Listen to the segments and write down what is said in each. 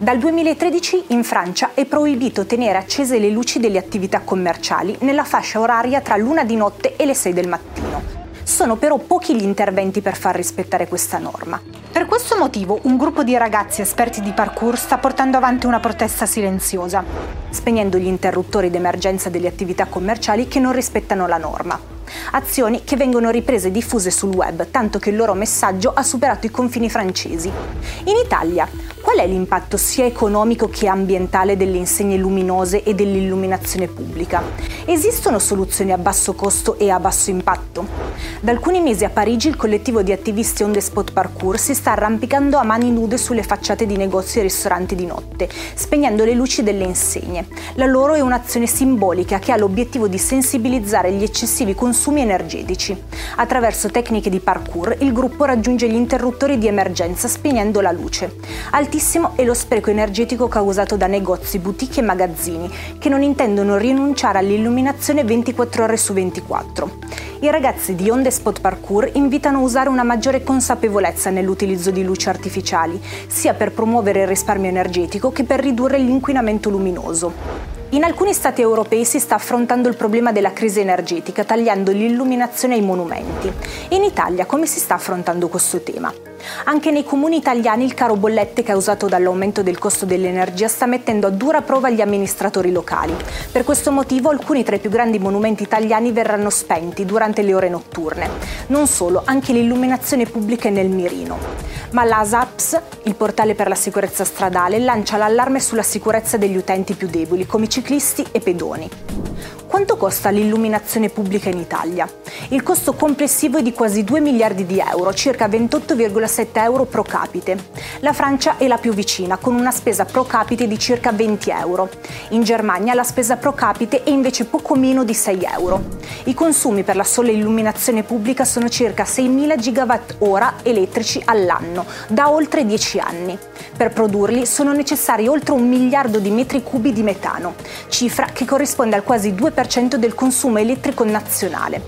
Dal 2013 in Francia è proibito tenere accese le luci delle attività commerciali nella fascia oraria tra l'una di notte e le 6 del mattino. Sono però pochi gli interventi per far rispettare questa norma. Per questo motivo un gruppo di ragazzi esperti di parkour sta portando avanti una protesta silenziosa, spegnendo gli interruttori d'emergenza delle attività commerciali che non rispettano la norma. Azioni che vengono riprese e diffuse sul web, tanto che il loro messaggio ha superato i confini francesi. In Italia, qual è l'impatto sia economico che ambientale delle insegne luminose e dell'illuminazione pubblica? Esistono soluzioni a basso costo e a basso impatto? Da alcuni mesi a Parigi il collettivo di attivisti On The Spot Parkour si sta arrampicando a mani nude sulle facciate di negozi e ristoranti di notte, spegnendo le luci delle insegne. La loro è un'azione simbolica che ha l'obiettivo di sensibilizzare gli eccessivi consumi energetici. Attraverso tecniche di parkour il gruppo raggiunge gli interruttori di emergenza spegnendo la luce. Altissimo è lo spreco energetico causato da negozi, boutique e magazzini che non intendono rinunciare all'illuminazione 24 ore su 24. I ragazzi di Onde Spot Parkour invitano a usare una maggiore consapevolezza nell'utilizzo di luci artificiali, sia per promuovere il risparmio energetico che per ridurre l'inquinamento luminoso. In alcuni stati europei si sta affrontando il problema della crisi energetica tagliando l'illuminazione ai monumenti. In Italia come si sta affrontando questo tema? Anche nei comuni italiani il caro bollette causato dall'aumento del costo dell'energia sta mettendo a dura prova gli amministratori locali. Per questo motivo alcuni tra i più grandi monumenti italiani verranno spenti durante le ore notturne. Non solo, anche l'illuminazione pubblica è nel mirino. Ma l'ASAPS, il portale per la sicurezza stradale, lancia l'allarme sulla sicurezza degli utenti più deboli, come ciclisti e pedoni. Quanto costa l'illuminazione pubblica in Italia? Il costo complessivo è di quasi 2 miliardi di euro, circa 28,7 euro pro capite. La Francia è la più vicina, con una spesa pro capite di circa 20 euro. In Germania la spesa pro capite è invece poco meno di 6 euro. I consumi per la sola illuminazione pubblica sono circa 6.000 gigawatt-ora elettrici all'anno, da oltre 10 anni. Per produrli sono necessari oltre un miliardo di metri cubi di metano, cifra che corrisponde al quasi 2% del consumo elettrico nazionale.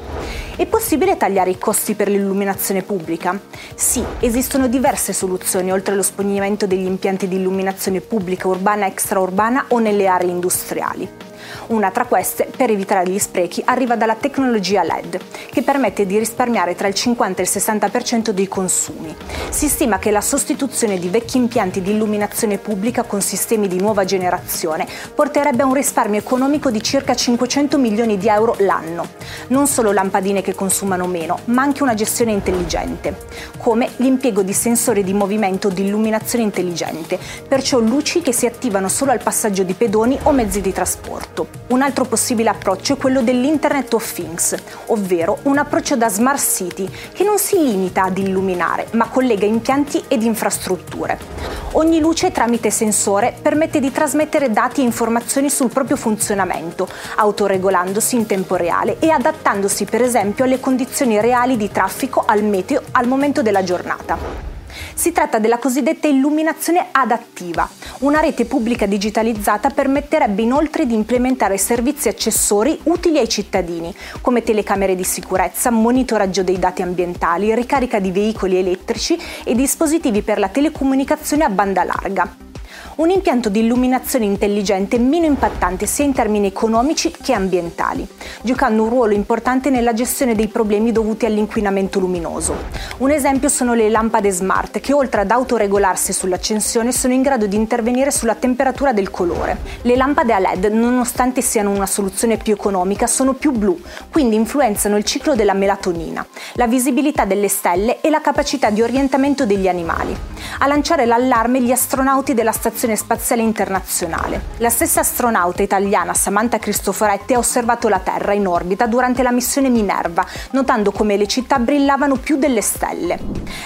È possibile tagliare i costi per l'illuminazione pubblica? Sì, esistono diverse soluzioni oltre allo spegnimento degli impianti di illuminazione pubblica urbana e extraurbana o nelle aree industriali. Una tra queste, per evitare gli sprechi, arriva dalla tecnologia LED, che permette di risparmiare tra il 50 e il 60% dei consumi. Si stima che la sostituzione di vecchi impianti di illuminazione pubblica con sistemi di nuova generazione porterebbe a un risparmio economico di circa 500 milioni di euro l'anno. Non solo lampadine che consumano meno, ma anche una gestione intelligente, come l'impiego di sensori di movimento di illuminazione intelligente, perciò luci che si attivano solo al passaggio di pedoni o mezzi di trasporto. Un altro possibile approccio è quello dell'Internet of Things, ovvero un approccio da smart city che non si limita ad illuminare, ma collega impianti ed infrastrutture. Ogni luce tramite sensore permette di trasmettere dati e informazioni sul proprio funzionamento, autoregolandosi in tempo reale e adattandosi per esempio alle condizioni reali di traffico, al meteo, al momento della giornata. Si tratta della cosiddetta illuminazione adattiva. Una rete pubblica digitalizzata permetterebbe inoltre di implementare servizi accessori utili ai cittadini, come telecamere di sicurezza, monitoraggio dei dati ambientali, ricarica di veicoli elettrici e dispositivi per la telecomunicazione a banda larga un impianto di illuminazione intelligente meno impattante sia in termini economici che ambientali, giocando un ruolo importante nella gestione dei problemi dovuti all'inquinamento luminoso. Un esempio sono le lampade smart che oltre ad autoregolarsi sull'accensione sono in grado di intervenire sulla temperatura del colore. Le lampade a LED, nonostante siano una soluzione più economica, sono più blu, quindi influenzano il ciclo della melatonina, la visibilità delle stelle e la capacità di orientamento degli animali. A lanciare l'allarme gli astronauti della stazione Stazione Spaziale Internazionale. La stessa astronauta italiana Samantha Cristoforetti ha osservato la Terra in orbita durante la missione Minerva, notando come le città brillavano più delle stelle.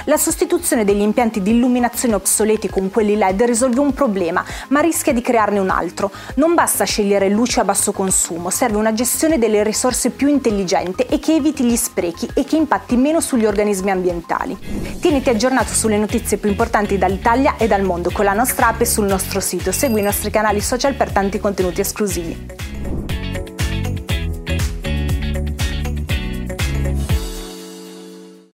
La sostituzione degli impianti di illuminazione obsoleti con quelli LED risolve un problema, ma rischia di crearne un altro. Non basta scegliere luce a basso consumo, serve una gestione delle risorse più intelligente e che eviti gli sprechi e che impatti meno sugli organismi ambientali. Tieniti aggiornato sulle notizie più importanti dall'Italia e dal mondo con la nostra app sul nostro sito. Segui i nostri canali social per tanti contenuti esclusivi.